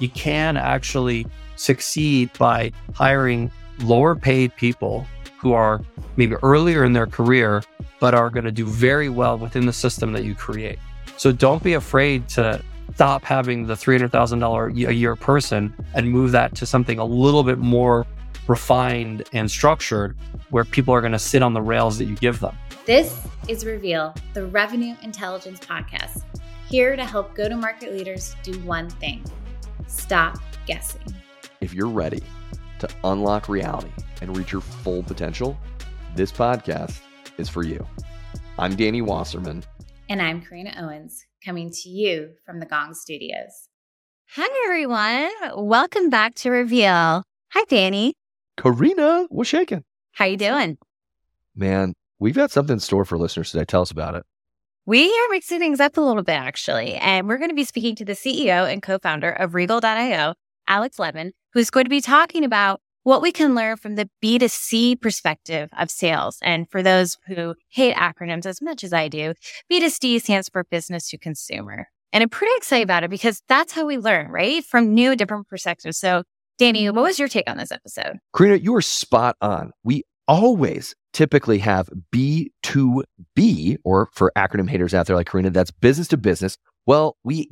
you can actually succeed by hiring lower paid people who are maybe earlier in their career, but are going to do very well within the system that you create. So don't be afraid to stop having the $300,000 a year person and move that to something a little bit more refined and structured where people are going to sit on the rails that you give them. This is Reveal, the Revenue Intelligence Podcast, here to help go to market leaders do one thing stop guessing. If you're ready to unlock reality and reach your full potential, this podcast is for you. I'm Danny Wasserman. And I'm Karina Owens, coming to you from the Gong Studios. Hi, everyone. Welcome back to Reveal. Hi, Danny. Karina, what's shaking? How you doing? Man, we've got something in store for listeners today. Tell us about it. We are mixing things up a little bit, actually. And we're going to be speaking to the CEO and co founder of Regal.io, Alex Levin, who's going to be talking about what we can learn from the B2C perspective of sales. And for those who hate acronyms as much as I do, B2C stands for business to consumer. And I'm pretty excited about it because that's how we learn, right? From new, different perspectives. So, Danny, what was your take on this episode? Karina, you are spot on. We always typically have B2B, or for acronym haters out there like Karina, that's business to business. Well, we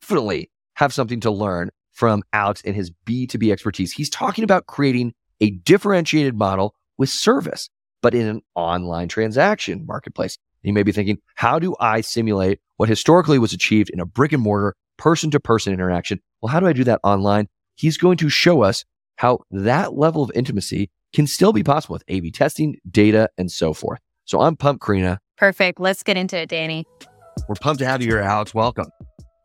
definitely have something to learn from Alex and his B2B expertise. He's talking about creating a differentiated model with service, but in an online transaction marketplace. You may be thinking, how do I simulate what historically was achieved in a brick and mortar person to person interaction? Well, how do I do that online? He's going to show us how that level of intimacy can still be possible with A B testing, data, and so forth. So I'm pumped, Karina. Perfect. Let's get into it, Danny. We're pumped to have you here, Alex. Welcome.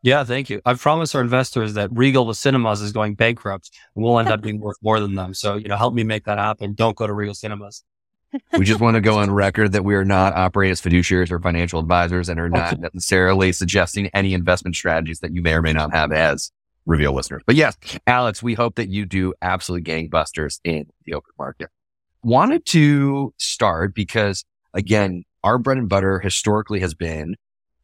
Yeah, thank you. I've promised our investors that Regal the Cinemas is going bankrupt and we'll end up being worth more than them. So, you know, help me make that happen. Don't go to Regal Cinemas. we just want to go on record that we are not operating as fiduciaries or financial advisors and are not necessarily suggesting any investment strategies that you may or may not have as reveal listeners. But yes, Alex, we hope that you do absolute gangbusters in the open market. Wanted to start because again, our bread and butter historically has been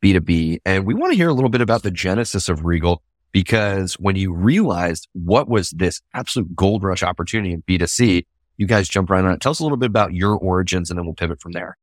B2B. And we want to hear a little bit about the genesis of Regal because when you realized what was this absolute gold rush opportunity in B2C, you guys jump right on it. Tell us a little bit about your origins and then we'll pivot from there.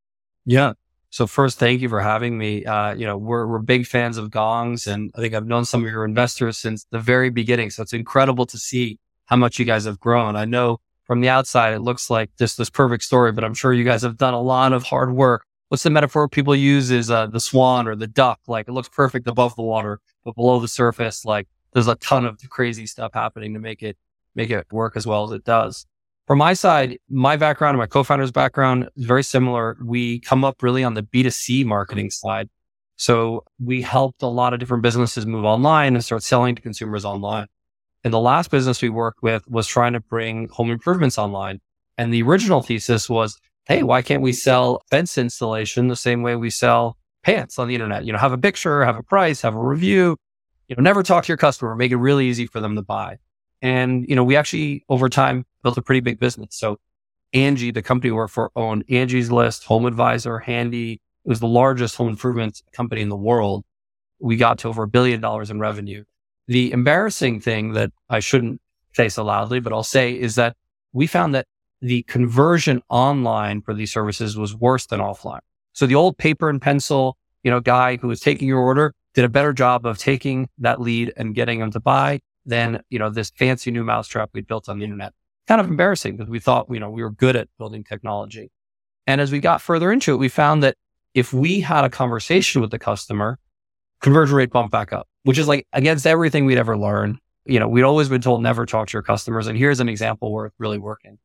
Yeah. So first, thank you for having me. Uh, you know, we're, we're big fans of gongs and I think I've known some of your investors since the very beginning. So it's incredible to see how much you guys have grown. I know from the outside, it looks like just this perfect story, but I'm sure you guys have done a lot of hard work. What's the metaphor people use is uh, the swan or the duck. Like it looks perfect above the water, but below the surface, like there's a ton of crazy stuff happening to make it, make it work as well as it does. From my side, my background and my co-founder's background is very similar. We come up really on the B2C marketing side. So we helped a lot of different businesses move online and start selling to consumers online. And the last business we worked with was trying to bring home improvements online. And the original thesis was, Hey, why can't we sell fence installation the same way we sell pants on the internet? You know, have a picture, have a price, have a review, you know, never talk to your customer, make it really easy for them to buy. And, you know, we actually over time built a pretty big business. So Angi, the company we work for, owned Angie's List, Home Advisor, Handy. It was the largest home improvement company in the world. We got to over a billion dollars in revenue. The embarrassing thing that I shouldn't say so loudly, but I'll say is that we found that the conversion online for these services was worse than offline. So the old paper and pencil, you know, guy who was taking your order did a better job of taking that lead and getting them to buy than, you know, this fancy new mousetrap we built on the internet. Kind of embarrassing because we thought, you know, we were good at building technology. And as we got further into it, we found that if we had a conversation with the customer, conversion rate bumped back up, which is like against everything we'd ever learned. You know, we'd always been told never talk to your customers. And here's an example where it's really working.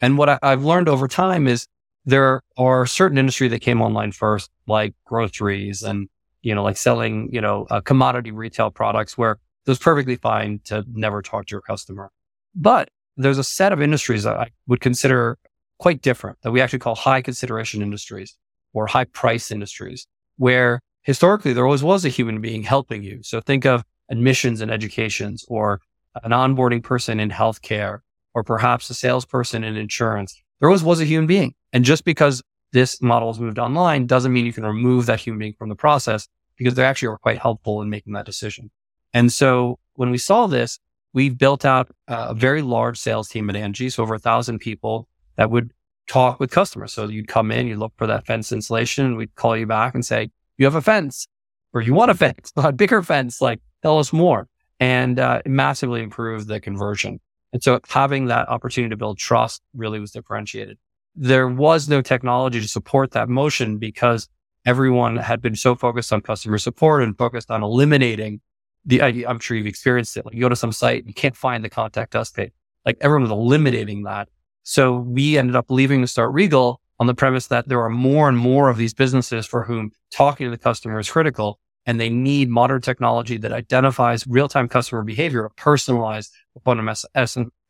And what I, I've learned over time is there are certain industry that came online first, like groceries and, you know, like selling, you know, uh, commodity retail products where it was perfectly fine to never talk to your customer. But there's a set of industries that I would consider quite different that we actually call high consideration industries or high price industries where historically there always was a human being helping you. So think of admissions and educations or an onboarding person in healthcare or perhaps a salesperson in insurance. There always was a human being. And just because this model has moved online doesn't mean you can remove that human being from the process because they actually are quite helpful in making that decision. And so when we saw this, we've built out a very large sales team at Angi. So over a thousand people that would talk with customers. So you'd come in, you'd look for that fence insulation, and we'd call you back and say, you have a fence or you want a fence, a bigger fence, like tell us more. And uh, massively improved the conversion. And so having that opportunity to build trust really was differentiated. There was no technology to support that motion because everyone had been so focused on customer support and focused on eliminating the, I, am sure you've experienced it. Like you go to some site, you can't find the contact us page. Like everyone was eliminating that. So we ended up leaving to start Regal on the premise that there are more and more of these businesses for whom talking to the customer is critical and they need modern technology that identifies real-time customer behavior to personalize phone,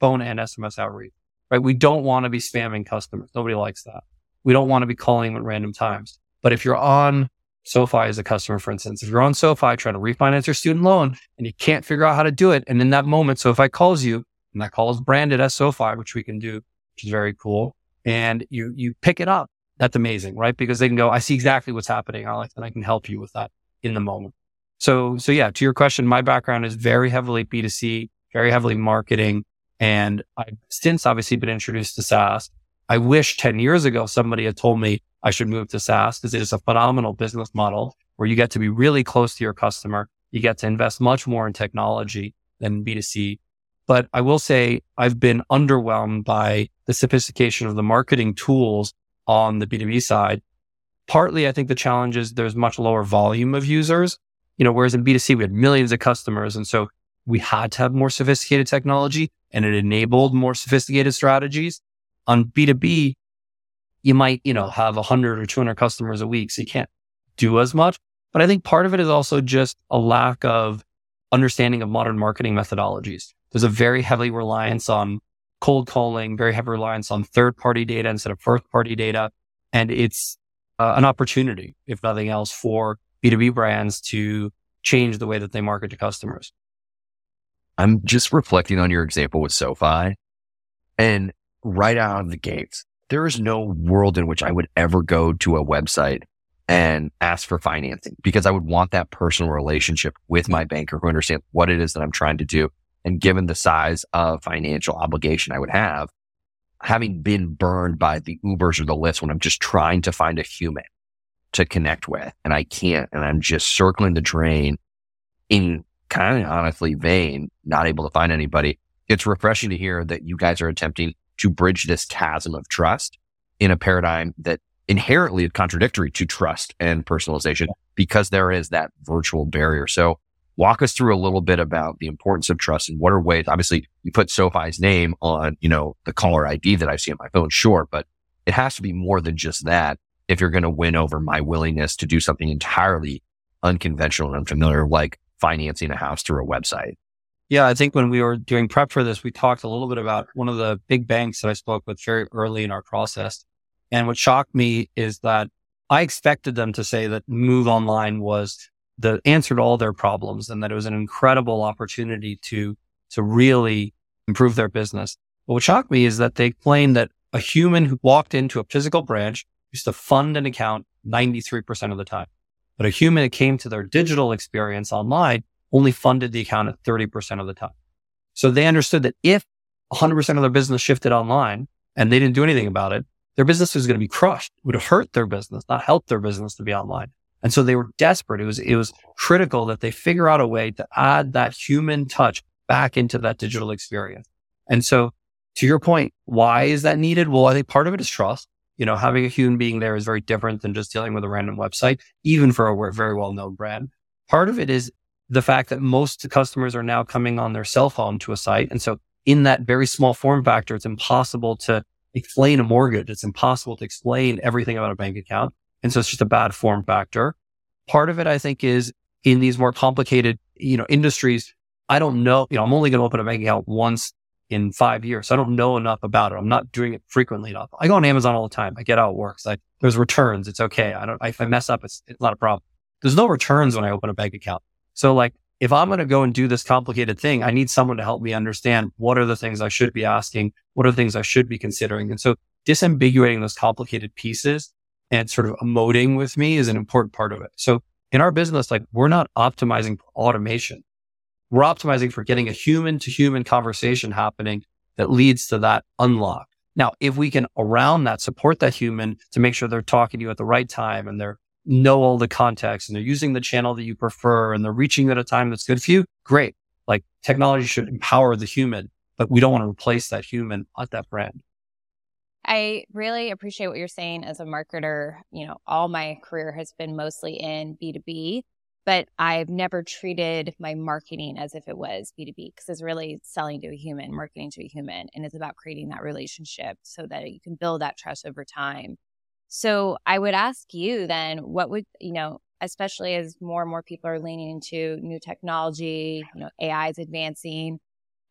phone and SMS outreach, right? We don't want to be spamming customers. Nobody likes that. We don't want to be calling them at random times. But if you're on SoFi as a customer, for instance, if you're on SoFi trying to refinance your student loan and you can't figure out how to do it, and in that moment, SoFi calls you, and that call is branded as SoFi, which we can do, which is very cool. And you you pick it up. That's amazing, right? Because they can go, I see exactly what's happening, Alex, and I can help you with that in the moment. So so yeah, to your question, my background is very heavily B2C, very heavily marketing. And I've since obviously been introduced to SaaS. I wish 10 years ago somebody had told me I should move to SaaS because it is a phenomenal business model where you get to be really close to your customer. You get to invest much more in technology than B2C. But I will say I've been underwhelmed by the sophistication of the marketing tools on the B2B side. Partly, I think the challenge is there's much lower volume of users, you know, whereas in B2C, we had millions of customers. And so we had to have more sophisticated technology and it enabled more sophisticated strategies. On B2B, you might, you know, have 100 or 200 customers a week. So you can't do as much. But I think part of it is also just a lack of understanding of modern marketing methodologies. There's a very heavy reliance on cold calling, very heavy reliance on third party data instead of first party data. And it's uh, an opportunity, if nothing else, for B2B brands to change the way that they market to customers. I'm just reflecting on your example with SoFi and right out of the gates, there is no world in which I would ever go to a website and ask for financing because I would want that personal relationship with my banker who understands what it is that I'm trying to do. And given the size of financial obligation I would have, having been burned by the Ubers or the Lyfts when I'm just trying to find a human to connect with and I can't, and I'm just circling the drain in kind of honestly vain, not able to find anybody. It's refreshing to hear that you guys are attempting to bridge this chasm of trust in a paradigm that inherently is contradictory to trust and personalization because there is that virtual barrier. So walk us through a little bit about the importance of trust and what are ways, obviously you put SoFi's name on, you know, the caller ID that I see on my phone. Sure. But it has to be more than just that. If you're going to win over my willingness to do something entirely unconventional and unfamiliar, like financing a house through a website. Yeah, I think when we were doing prep for this, we talked a little bit about one of the big banks that I spoke with very early in our process. And what shocked me is that I expected them to say that move online was the answer to all their problems and that it was an incredible opportunity to, to really improve their business. But what shocked me is that they claimed that a human who walked into a physical branch used to fund an account 93% of the time. But a human that came to their digital experience online only funded the account at 30% of the time. So they understood that if 100% of their business shifted online and they didn't do anything about it, their business was going to be crushed. It would hurt their business, not help their business to be online. And so they were desperate. It was, it was critical that they figure out a way to add that human touch back into that digital experience. And so to your point, why is that needed? Well, I think part of it is trust. You know, having a human being there is very different than just dealing with a random website, even for a very well known brand. Part of it is the fact that most customers are now coming on their cell phone to a site. And so in that very small form factor, it's impossible to explain a mortgage. It's impossible to explain everything about a bank account. And so it's just a bad form factor. Part of it, I think, is in these more complicated, you know, industries. I don't know, you know, I'm only going to open a bank account once in five years. So I don't know enough about it. I'm not doing it frequently enough. I go on Amazon all the time. I get how it works. There's returns. It's okay. I don't, if I mess up, it's, it's not a problem. There's no returns when I open a bank account. So like, if I'm going to go and do this complicated thing, I need someone to help me understand what are the things I should be asking? What are the things I should be considering? And so disambiguating those complicated pieces and sort of emoting with me is an important part of it. So in our business, like we're not optimizing for automation. we're optimizing for getting a human to human conversation happening that leads to that unlock. Now, if we can around that support that human to make sure they're talking to you at the right time and they're know all the context and they're using the channel that you prefer and they're reaching at a time that's good for you, great. Like technology should empower the human, but we don't want to replace that human at that brand. I really appreciate what you're saying as a marketer. You know, all my career has been mostly in B2B, but I've never treated my marketing as if it was B2B because it's really selling to a human, marketing to a human. And it's about creating that relationship so that you can build that trust over time. So I would ask you then, what would, you know, especially as more and more people are leaning into new technology, you know, AI is advancing,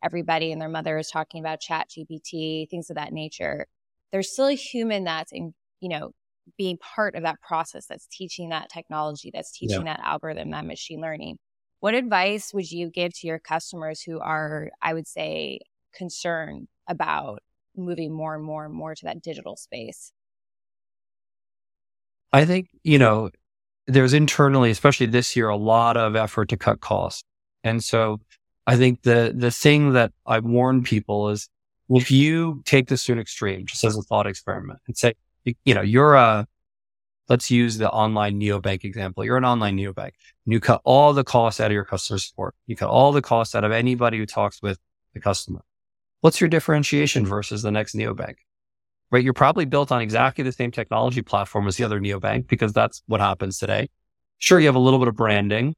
everybody and their mother is talking about ChatGPT, things of that nature. There's still a human that's in, you know, being part of that process that's teaching that technology, that's teaching yeah. that algorithm, that machine learning. What advice would you give to your customers who are, I would say, concerned about moving more and more and more to that digital space? I think, you know, there's internally, especially this year, a lot of effort to cut costs. And so I think the, the thing that I warn people is if you take this to an extreme, just as a thought experiment and say, you, know, you're a, let's use the online neobank example. You're an online neobank. And you cut all the costs out of your customer support. You cut all the costs out of anybody who talks with the customer. What's your differentiation versus the next neobank? Right? You're probably built on exactly the same technology platform as the other neobank because that's what happens today. Sure, you have a little bit of branding,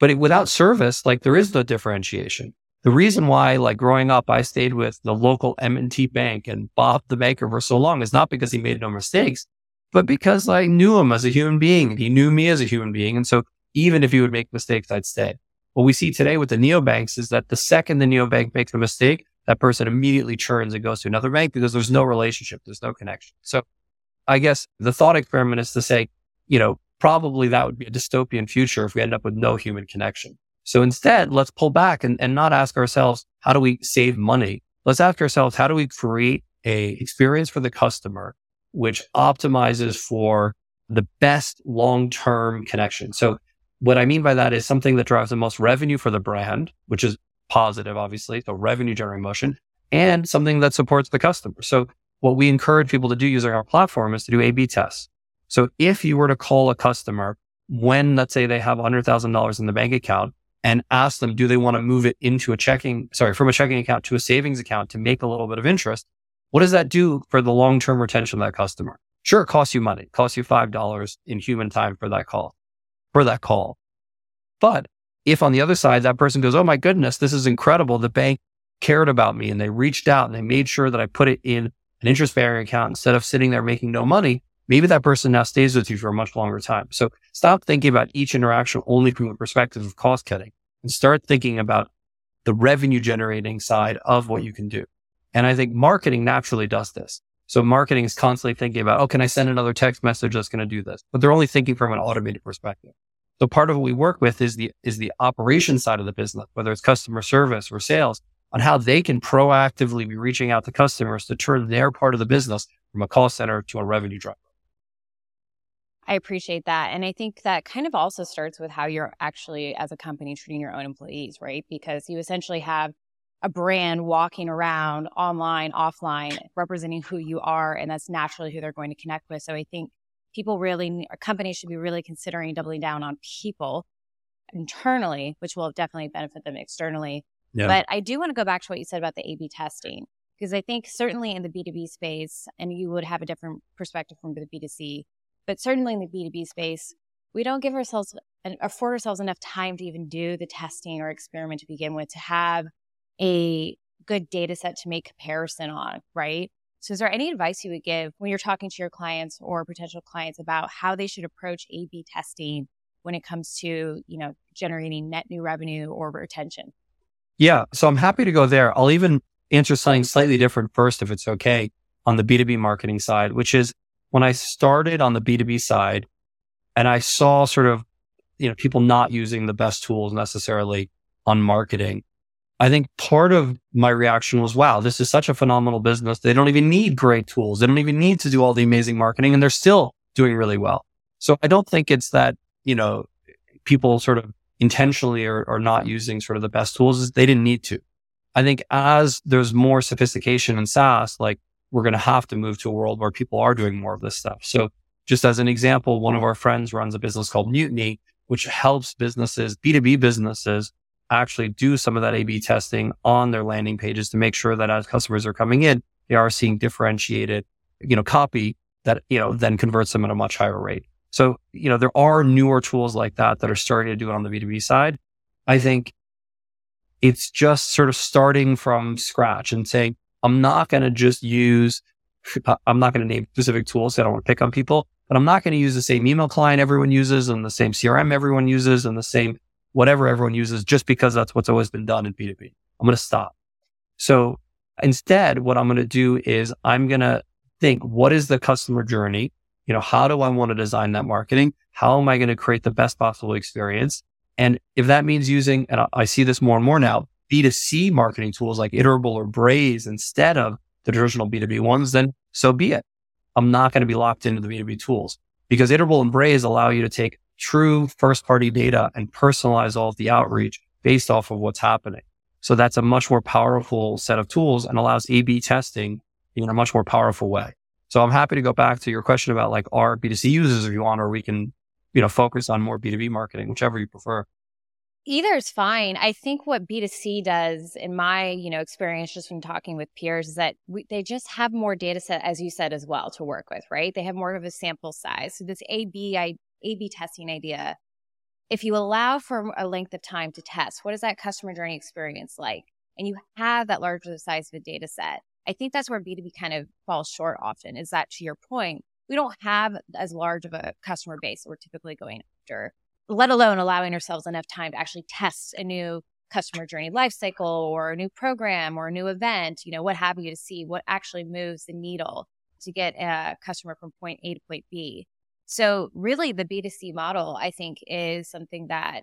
but it, without service, like there is no differentiation. The reason why, like growing up, I stayed with the local M&T bank and Bob the banker for so long is not because he made no mistakes, but because I knew him as a human being and he knew me as a human being. And so even if he would make mistakes, I'd stay. What we see today with the neobanks is that the second the neobank makes a mistake, that person immediately churns and goes to another bank because there's no relationship. There's no connection. So I guess the thought experiment is to say, you know, probably that would be a dystopian future if we end up with no human connection. So instead, let's pull back and, and not ask ourselves, how do we save money? Let's ask ourselves, how do we create a experience for the customer, which optimizes for the best long-term connection? So what I mean by that is something that drives the most revenue for the brand, which is positive, obviously. So revenue generating motion and something that supports the customer. So what we encourage people to do using our platform is to do A B tests. So if you were to call a customer when, let's say they have $100,000 in the bank account and ask them, do they want to move it into a checking, sorry, from a checking account to a savings account to make a little bit of interest? What does that do for the long-term retention of that customer? Sure, it costs you money. It costs you $5 in human time for that call, for that call. But if on the other side, that person goes, Oh my goodness, this is incredible. The bank cared about me and they reached out and they made sure that I put it in an interest bearing account instead of sitting there making no money. Maybe that person now stays with you for a much longer time. So stop thinking about each interaction only from the perspective of cost cutting and start thinking about the revenue generating side of what you can do. And I think marketing naturally does this. So marketing is constantly thinking about, oh, can I send another text message that's going to do this? But they're only thinking from an automated perspective. So part of what we work with is the, is the operation side of the business, whether it's customer service or sales on how they can proactively be reaching out to customers to turn their part of the business from a call center to a revenue driver. I appreciate that. And I think that kind of also starts with how you're actually, as a company, treating your own employees, right? Because you essentially have a brand walking around online, offline, representing who you are. And that's naturally who they're going to connect with. So I think people really, companies should be really considering doubling down on people internally, which will definitely benefit them externally. Yeah. But I do want to go back to what you said about the A B testing, because I think certainly in the B2B space, and you would have a different perspective from the B2C, but certainly in the B2B space, we don't give ourselves and afford ourselves enough time to even do the testing or experiment to begin with to have a good data set to make comparison on, right? So is there any advice you would give when you're talking to your clients or potential clients about how they should approach A B testing when it comes to, you know, generating net new revenue or retention? Yeah. So I'm happy to go there. I'll even answer something slightly different first, if it's okay, on the B2B marketing side, which is when I started on the B2B side and I saw sort of, you know, people not using the best tools necessarily on marketing, I think part of my reaction was, wow, this is such a phenomenal business. They don't even need great tools. They don't even need to do all the amazing marketing and they're still doing really well. So I don't think it's that, you know, people sort of intentionally are, are not using sort of the best tools they didn't need to. I think as there's more sophistication in SaaS, like we're going to have to move to a world where people are doing more of this stuff. So just as an example, one of our friends runs a business called Mutiny, which helps businesses, B2B businesses actually do some of that A B testing on their landing pages to make sure that as customers are coming in, they are seeing differentiated, you know, copy that, you know, then converts them at a much higher rate. So, you know, there are newer tools like that that are starting to do it on the B2B side. I think it's just sort of starting from scratch and saying, I'm not going to just use, I'm not going to name specific tools. I don't want to pick on people, but I'm not going to use the same email client everyone uses and the same CRM everyone uses and the same whatever everyone uses just because that's what's always been done in B2B. I'm going to stop. So instead, what I'm going to do is I'm going to think, what is the customer journey? You know, how do I want to design that marketing? How am I going to create the best possible experience? And if that means using, and I see this more and more now, B2C marketing tools like Iterable or Braze instead of the traditional B2B ones, then so be it. I'm not going to be locked into the B2B tools because Iterable and Braze allow you to take true first party data and personalize all of the outreach based off of what's happening. So that's a much more powerful set of tools and allows A B testing in a much more powerful way. So I'm happy to go back to your question about like our B2C users if you want, or we can, you know, focus on more B2B marketing, whichever you prefer. Either is fine. I think what B2C does in my, you know, experience just from talking with peers is that we, they just have more data set, as you said, as well to work with, right? They have more of a sample size. So this A-B, I, A-B testing idea, if you allow for a length of time to test, what is that customer journey experience like? And you have that larger size of a data set, I think that's where B2B kind of falls short often is that to your point, we don't have as large of a customer base that we're typically going after, let alone allowing ourselves enough time to actually test a new customer journey lifecycle or a new program or a new event, you know, what have you to see what actually moves the needle to get a customer from point A to point B. So really the B2C model, I think, is something that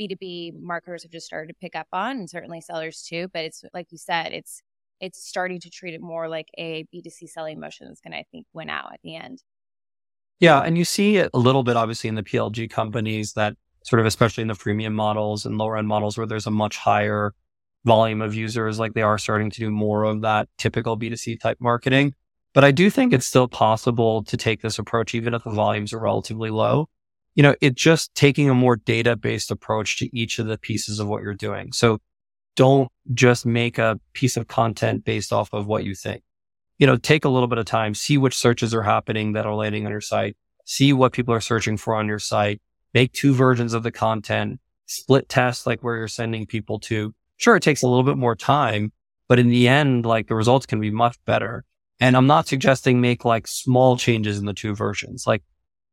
B2B marketers have just started to pick up on and certainly sellers too. But it's like you said, it's it's starting to treat it more like a B2C selling motion that's going to, I think, win out at the end. Yeah. And you see it a little bit, obviously, in the PLG companies that sort of, especially in the freemium models and lower end models where there's a much higher volume of users, like they are starting to do more of that typical B2C type marketing. But I do think it's still possible to take this approach, even if the volumes are relatively low. You know, it's just taking a more data based approach to each of the pieces of what you're doing. So don't just make a piece of content based off of what you think. You know, take a little bit of time, see which searches are happening that are landing on your site, see what people are searching for on your site, make two versions of the content, split test like where you're sending people to. Sure, it takes a little bit more time, but in the end, like the results can be much better. And I'm not suggesting make like small changes in the two versions. Like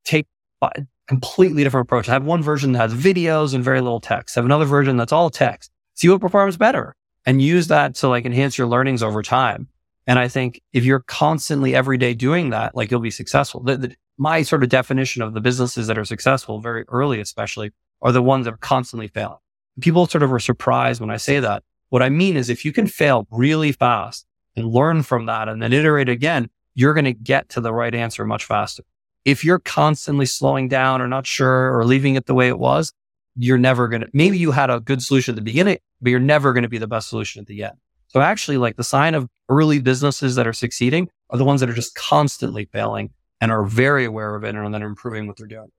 take a completely different approach. Have one version that has videos and very little text. Have another version that's all text see what performs better and use that to like enhance your learnings over time. And I think if you're constantly every day doing that, like you'll be successful. The, the, my sort of definition of the businesses that are successful very early, especially are the ones that are constantly failing. People sort of are surprised when I say that. What I mean is if you can fail really fast and learn from that and then iterate again, you're going to get to the right answer much faster. If you're constantly slowing down or not sure or leaving it the way it was, you're never going to, maybe you had a good solution at the beginning, but you're never going to be the best solution at the end. So actually like the sign of early businesses that are succeeding are the ones that are just constantly failing and are very aware of it and then improving what they're doing.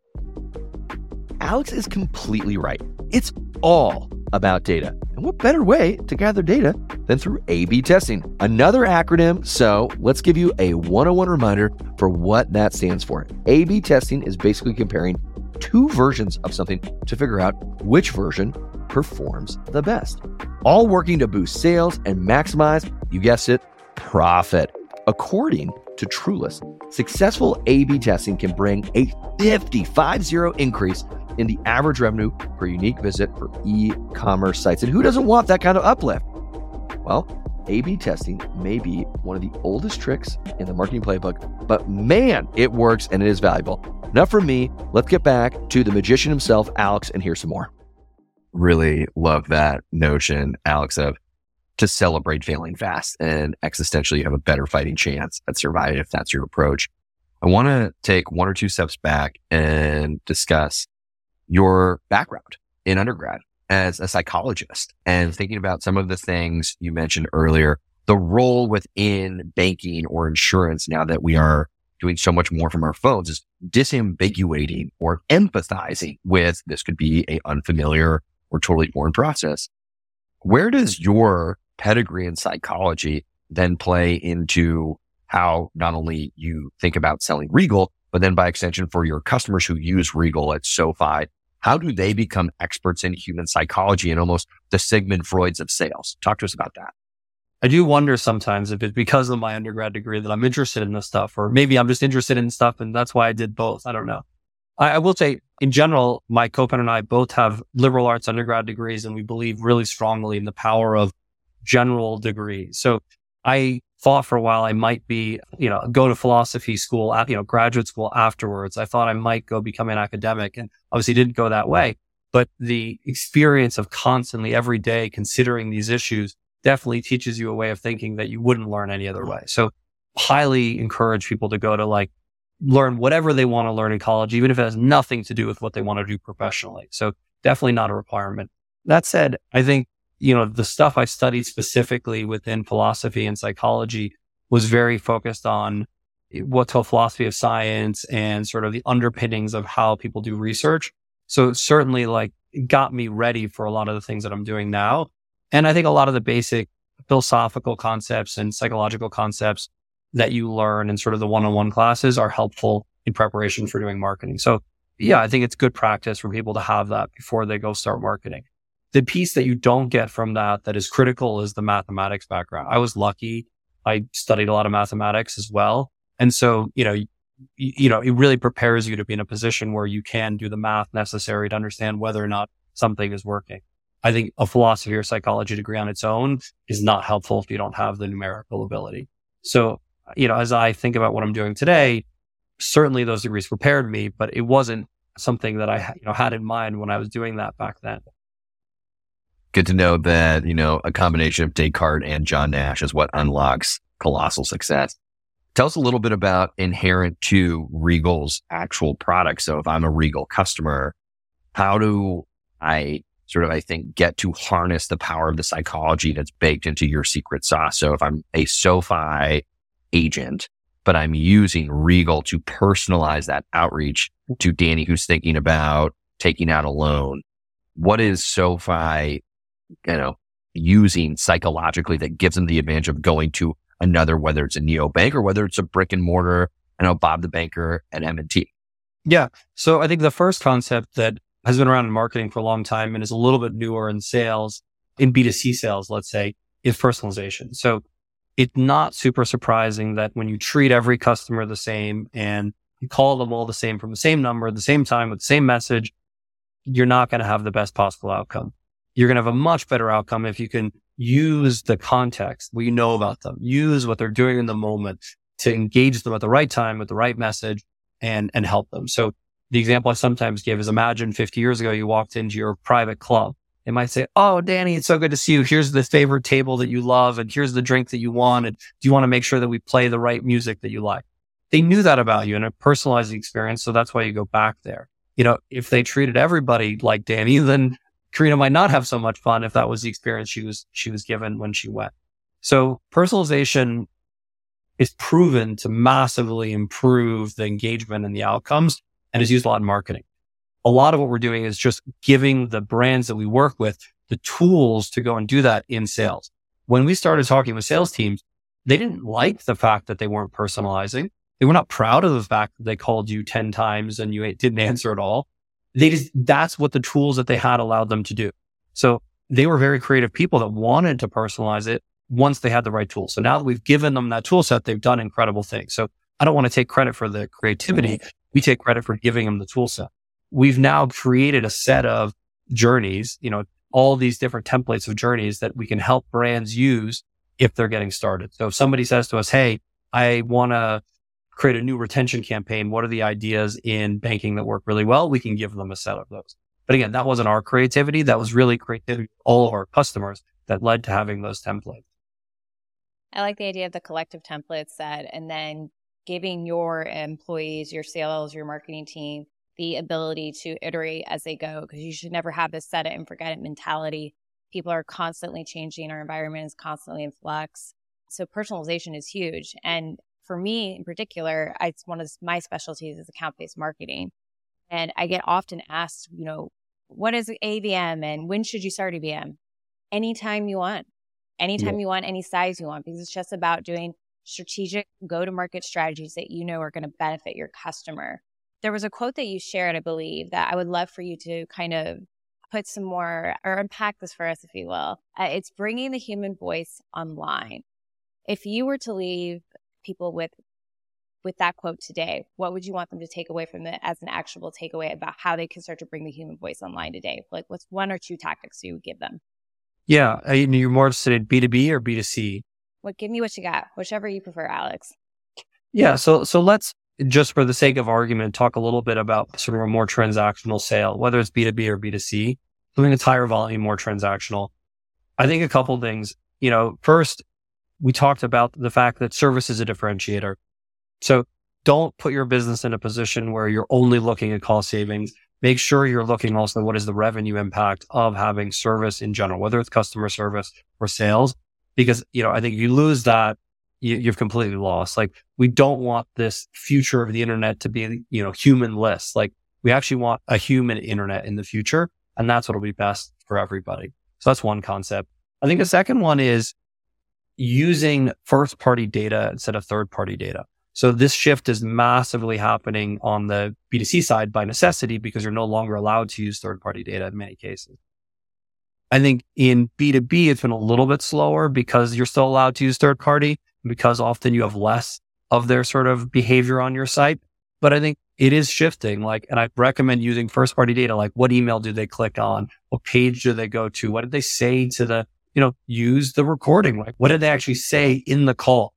Alex is completely right. It's all about data. And what better way to gather data than through A B testing? Another acronym. So let's give you a 101 reminder for what that stands for. A B testing is basically comparing two versions of something to figure out which version performs the best. All working to boost sales and maximize, you guessed it, profit. According to TrueList, successful A B testing can bring a 50, 50 increase in the average revenue per unique visit for e commerce sites. And who doesn't want that kind of uplift? Well, a B testing may be one of the oldest tricks in the marketing playbook, but man, it works and it is valuable. Enough from me. Let's get back to the magician himself, Alex, and hear some more. Really love that notion, Alex, of to celebrate failing fast and existentially you have a better fighting chance at surviving if that's your approach. I want to take one or two steps back and discuss your background in undergrad as a psychologist and thinking about some of the things you mentioned earlier, the role within banking or insurance now that we are doing so much more from our phones is disambiguating or empathizing with this could be a unfamiliar or totally foreign process. Where does your pedigree in psychology then play into how not only you think about selling Regal, but then by extension for your customers who use Regal at SoFi, how do they become experts in human psychology and almost the Sigmund Freuds of sales? Talk to us about that. I do wonder sometimes if it's because of my undergrad degree that I'm interested in this stuff, or maybe I'm just interested in stuff and that's why I did both. I don't know. I, I will say in general, my co-founder and I both have liberal arts undergrad degrees and we believe really strongly in the power of general degrees. So I thought for a while I might be, you know, go to philosophy school, you know, graduate school afterwards. I thought I might go become an academic and obviously didn't go that way. But the experience of constantly every day considering these issues definitely teaches you a way of thinking that you wouldn't learn any other way. So highly encourage people to go to like learn whatever they want to learn in college, even if it has nothing to do with what they want to do professionally. So definitely not a requirement. That said, I think, you know, the stuff I studied specifically within philosophy and psychology was very focused on what's called philosophy of science and sort of the underpinnings of how people do research. So it certainly like got me ready for a lot of the things that I'm doing now. And I think a lot of the basic philosophical concepts and psychological concepts that you learn in sort of the one-on-one classes are helpful in preparation for doing marketing. So yeah, I think it's good practice for people to have that before they go start marketing. The piece that you don't get from that that is critical is the mathematics background. I was lucky. I studied a lot of mathematics as well. And so, you know, you, you know, it really prepares you to be in a position where you can do the math necessary to understand whether or not something is working. I think a philosophy or psychology degree on its own is not helpful if you don't have the numerical ability. So, you know, as I think about what I'm doing today, certainly those degrees prepared me, but it wasn't something that I, you know, had in mind when I was doing that back then. Good to know that, you know, a combination of Descartes and John Nash is what unlocks colossal success. Tell us a little bit about inherent to Regal's actual product. So if I'm a Regal customer, how do I sort of, I think, get to harness the power of the psychology that's baked into your secret sauce. So if I'm a SoFi agent, but I'm using Regal to personalize that outreach to Danny who's thinking about taking out a loan, what is SoFi, you know, using psychologically that gives them the advantage of going to another, whether it's a neo bank or whether it's a brick and mortar, I know Bob the banker at M&T. Yeah. So I think the first concept that has been around in marketing for a long time and is a little bit newer in sales, in B2C sales, let's say, is personalization. So it's not super surprising that when you treat every customer the same and you call them all the same from the same number at the same time with the same message, you're not going to have the best possible outcome. You're going to have a much better outcome if you can use the context, what you know about them, use what they're doing in the moment to engage them at the right time with the right message and, and help them. So the example I sometimes give is imagine 50 years ago, you walked into your private club. They might say, Oh, Danny, it's so good to see you. Here's the favorite table that you love. And here's the drink that you want. And do you want to make sure that we play the right music that you like? They knew that about you and it personalized experience. So that's why you go back there. You know, if they treated everybody like Danny, then Karina might not have so much fun if that was the experience she was, she was given when she went. So personalization is proven to massively improve the engagement and the outcomes and is used a lot in marketing. A lot of what we're doing is just giving the brands that we work with the tools to go and do that in sales. When we started talking with sales teams, they didn't like the fact that they weren't personalizing. They were not proud of the fact that they called you 10 times and you didn't answer at all. They just, that's what the tools that they had allowed them to do. So they were very creative people that wanted to personalize it once they had the right tools. So now that we've given them that tool set, they've done incredible things. So I don't want to take credit for the creativity. We take credit for giving them the tool set. We've now created a set of journeys, you know, all these different templates of journeys that we can help brands use if they're getting started. So if somebody says to us, Hey, I want to create a new retention campaign. What are the ideas in banking that work really well? We can give them a set of those. But again, that wasn't our creativity. That was really creativity all of our customers that led to having those templates. I like the idea of the collective template set and then giving your employees, your sales, your marketing team the ability to iterate as they go because you should never have this set it and forget it mentality. People are constantly changing, our environment is constantly in flux. So personalization is huge. And for me in particular, it's one of my specialties is account based marketing. And I get often asked, you know, what is ABM and when should you start ABM? Anytime you want, anytime yeah. you want, any size you want, because it's just about doing strategic go to market strategies that you know are going to benefit your customer. There was a quote that you shared, I believe, that I would love for you to kind of put some more or unpack this for us, if you will. Uh, it's bringing the human voice online. If you were to leave people with with that quote today, what would you want them to take away from it as an actionable takeaway about how they can start to bring the human voice online today? Like, what's one or two tactics you would give them? Yeah, you're more interested in B two B or B two C. What? Give me what you got, whichever you prefer, Alex. Yeah. So so let's just for the sake of argument talk a little bit about sort of a more transactional sale, whether it's B two B or B two C, something that's higher volume, more transactional. I think a couple things. You know, first we talked about the fact that service is a differentiator. So don't put your business in a position where you're only looking at cost savings. Make sure you're looking also what is the revenue impact of having service in general, whether it's customer service or sales. Because, you know, I think you lose that, you, you've completely lost. Like we don't want this future of the internet to be, you know, humanless. Like we actually want a human internet in the future. And that's what'll be best for everybody. So that's one concept. I think the second one is using first party data instead of third party data. So this shift is massively happening on the B2C side by necessity because you're no longer allowed to use third party data in many cases. I think in B2B, it's been a little bit slower because you're still allowed to use third party because often you have less of their sort of behavior on your site. But I think it is shifting. Like, and I recommend using first party data. Like what email do they click on? What page do they go to? What did they say to the, you know, use the recording? Like what did they actually say in the call?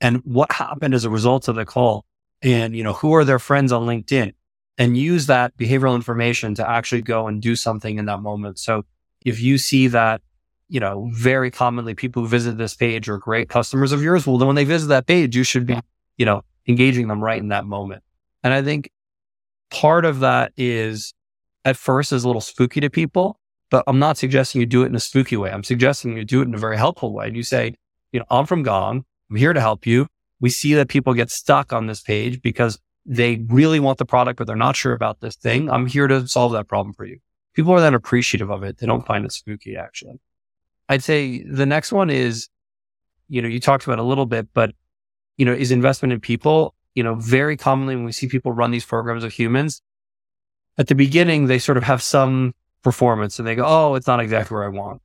and what happened as a result of the call and, you know, who are their friends on LinkedIn and use that behavioral information to actually go and do something in that moment. So if you see that, you know, very commonly people who visit this page are great customers of yours, well, then when they visit that page, you should be, you know, engaging them right in that moment. And I think part of that is at first is a little spooky to people, but I'm not suggesting you do it in a spooky way. I'm suggesting you do it in a very helpful way. And you say, you know, I'm from Gong. I'm here to help you. We see that people get stuck on this page because they really want the product, but they're not sure about this thing. I'm here to solve that problem for you. People are then appreciative of it. They don't find it spooky, actually. I'd say the next one is, you know, you talked about a little bit, but, you know, is investment in people. You know, very commonly when we see people run these programs of humans, at the beginning, they sort of have some performance and they go, Oh, it's not exactly where I want.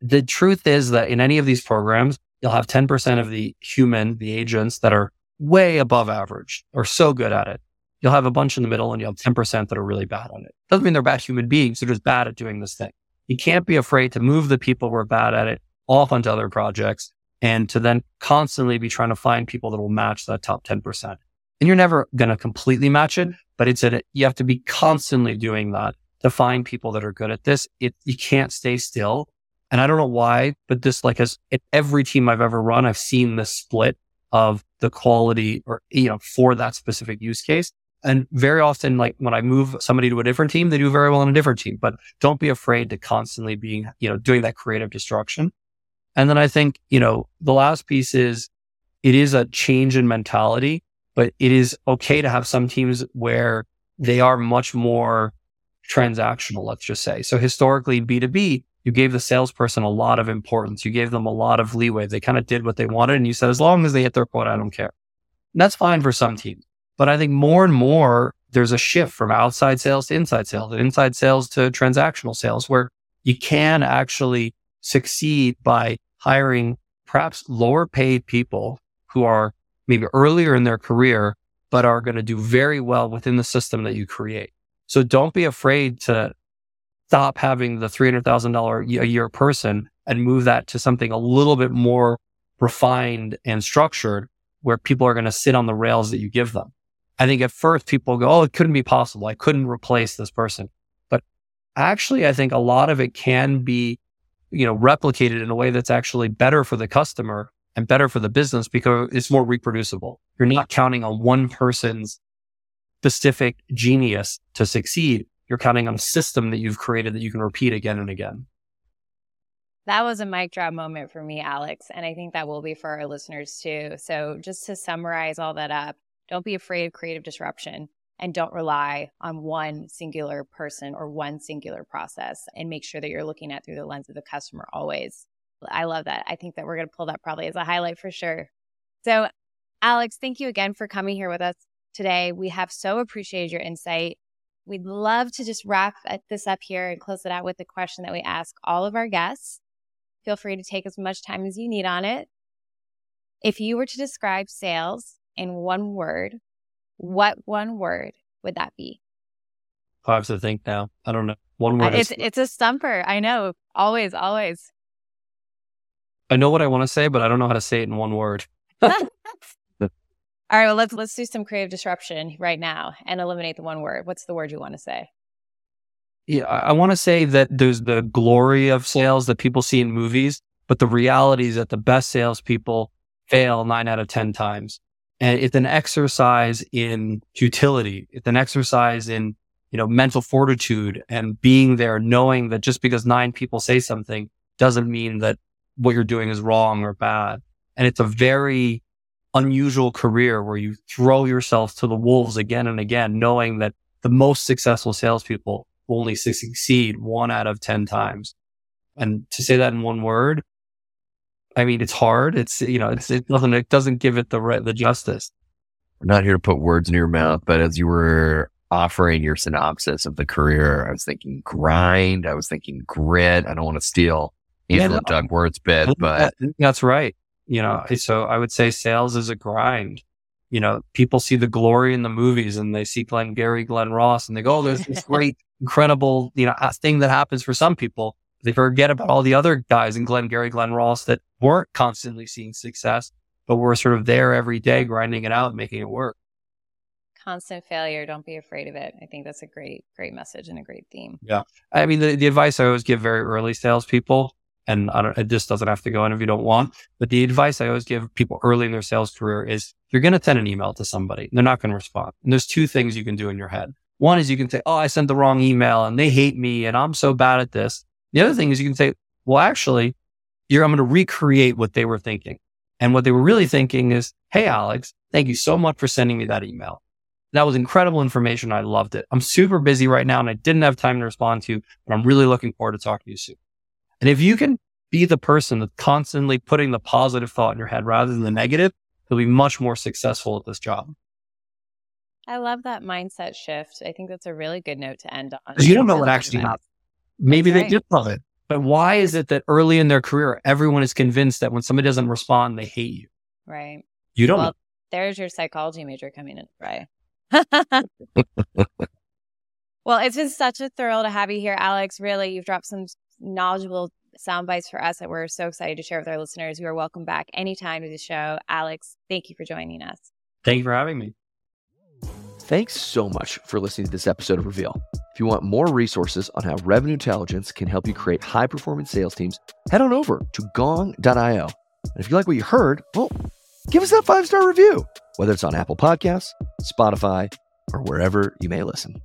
The truth is that in any of these programs, you'll have 10% of the human, the agents that are way above average or so good at it. You'll have a bunch in the middle and you'll have 10% that are really bad on it. Doesn't mean they're bad human beings. They're just bad at doing this thing. You can't be afraid to move the people who are bad at it off onto other projects and to then constantly be trying to find people that will match that top 10%. And you're never going to completely match it, but it's a, you have to be constantly doing that to find people that are good at this. It, you can't stay still and I don't know why, but this like as every team I've ever run, I've seen the split of the quality or, you know, for that specific use case. And very often, like when I move somebody to a different team, they do very well on a different team, but don't be afraid to constantly being, you know, doing that creative destruction. And then I think, you know, the last piece is it is a change in mentality, but it is okay to have some teams where they are much more transactional, let's just say. So historically B2B, you gave the salesperson a lot of importance. You gave them a lot of leeway. They kind of did what they wanted. And you said, as long as they hit their quota, I don't care. And that's fine for some teams. But I think more and more there's a shift from outside sales to inside sales and inside sales to transactional sales where you can actually succeed by hiring perhaps lower paid people who are maybe earlier in their career, but are going to do very well within the system that you create. So don't be afraid to stop having the $300,000 a year person and move that to something a little bit more refined and structured where people are going to sit on the rails that you give them. I think at first people go, Oh, it couldn't be possible. I couldn't replace this person. But actually, I think a lot of it can be, you know, replicated in a way that's actually better for the customer and better for the business because it's more reproducible. You're not counting on one person's specific genius to succeed. You're counting on a system that you've created that you can repeat again and again. That was a mic drop moment for me, Alex. And I think that will be for our listeners too. So, just to summarize all that up, don't be afraid of creative disruption and don't rely on one singular person or one singular process and make sure that you're looking at through the lens of the customer always. I love that. I think that we're going to pull that probably as a highlight for sure. So, Alex, thank you again for coming here with us today. We have so appreciated your insight. We'd love to just wrap this up here and close it out with the question that we ask all of our guests. Feel free to take as much time as you need on it. If you were to describe sales in one word, what one word would that be? I have to think now. I don't know. One word. It's is... it's a stumper. I know. Always, always. I know what I want to say, but I don't know how to say it in one word. All right, well let's let's do some creative disruption right now and eliminate the one word. What's the word you want to say? Yeah, I want to say that there's the glory of sales that people see in movies, but the reality is that the best salespeople fail nine out of 10 times. And it's an exercise in futility. It's an exercise in, you know, mental fortitude and being there, knowing that just because nine people say something doesn't mean that what you're doing is wrong or bad. And it's a very unusual career where you throw yourself to the wolves again and again, knowing that the most successful salespeople only succeed one out of 10 times. And to say that in one word, I mean, it's hard. It's, you know, it's, it doesn't, it doesn't give it the right, the justice. We're not here to put words in your mouth, but as you were offering your synopsis of the career, I was thinking grind. I was thinking grit. I don't want to steal yeah, no, bit, but that's right. You know, so I would say sales is a grind. You know, people see the glory in the movies and they see Glengarry Glen Ross, and they go, oh, there's this great, incredible, you know, thing that happens for some people. They forget about all the other guys in Glengarry Glen Ross that weren't constantly seeing success, but were sort of there every day, grinding it out, making it work. Constant failure. Don't be afraid of it. I think that's a great, great message and a great theme. Yeah. I mean, the, the advice I always give very early salespeople, and it just doesn't have to go in if you don't want, but the advice I always give people early in their sales career is you're going to send an email to somebody. They're not going to respond. And there's two things you can do in your head. One is you can say, Oh, I sent the wrong email and they hate me and I'm so bad at this. The other thing is you can say, well, actually, you're, I'm going to recreate what they were thinking. And what they were really thinking is, Hey, Alex, thank you so much for sending me that email. That was incredible information. I loved it. I'm super busy right now and I didn't have time to respond to you, but I'm really looking forward to talking to you soon. And if you can be the person that's constantly putting the positive thought in your head rather than the negative, you'll be much more successful at this job. I love that mindset shift. I think that's a really good note to end on. You don't know what actually happened. Maybe they did love it. But why is it that early in their career, everyone is convinced that when somebody doesn't respond, they hate you? Right. You don't well, know. There's your psychology major coming in, right? well, it's been such a thrill to have you here, Alex. Really, you've dropped some knowledgeable sound bites for us that we're so excited to share with our listeners. You are welcome back anytime to the show. Alex, thank you for joining us. Thank you for having me. Thanks so much for listening to this episode of Reveal. If you want more resources on how revenue intelligence can help you create high performance sales teams, head on over to gong.io. And if you like what you heard, well, give us that five star review, whether it's on Apple Podcasts, Spotify, or wherever you may listen.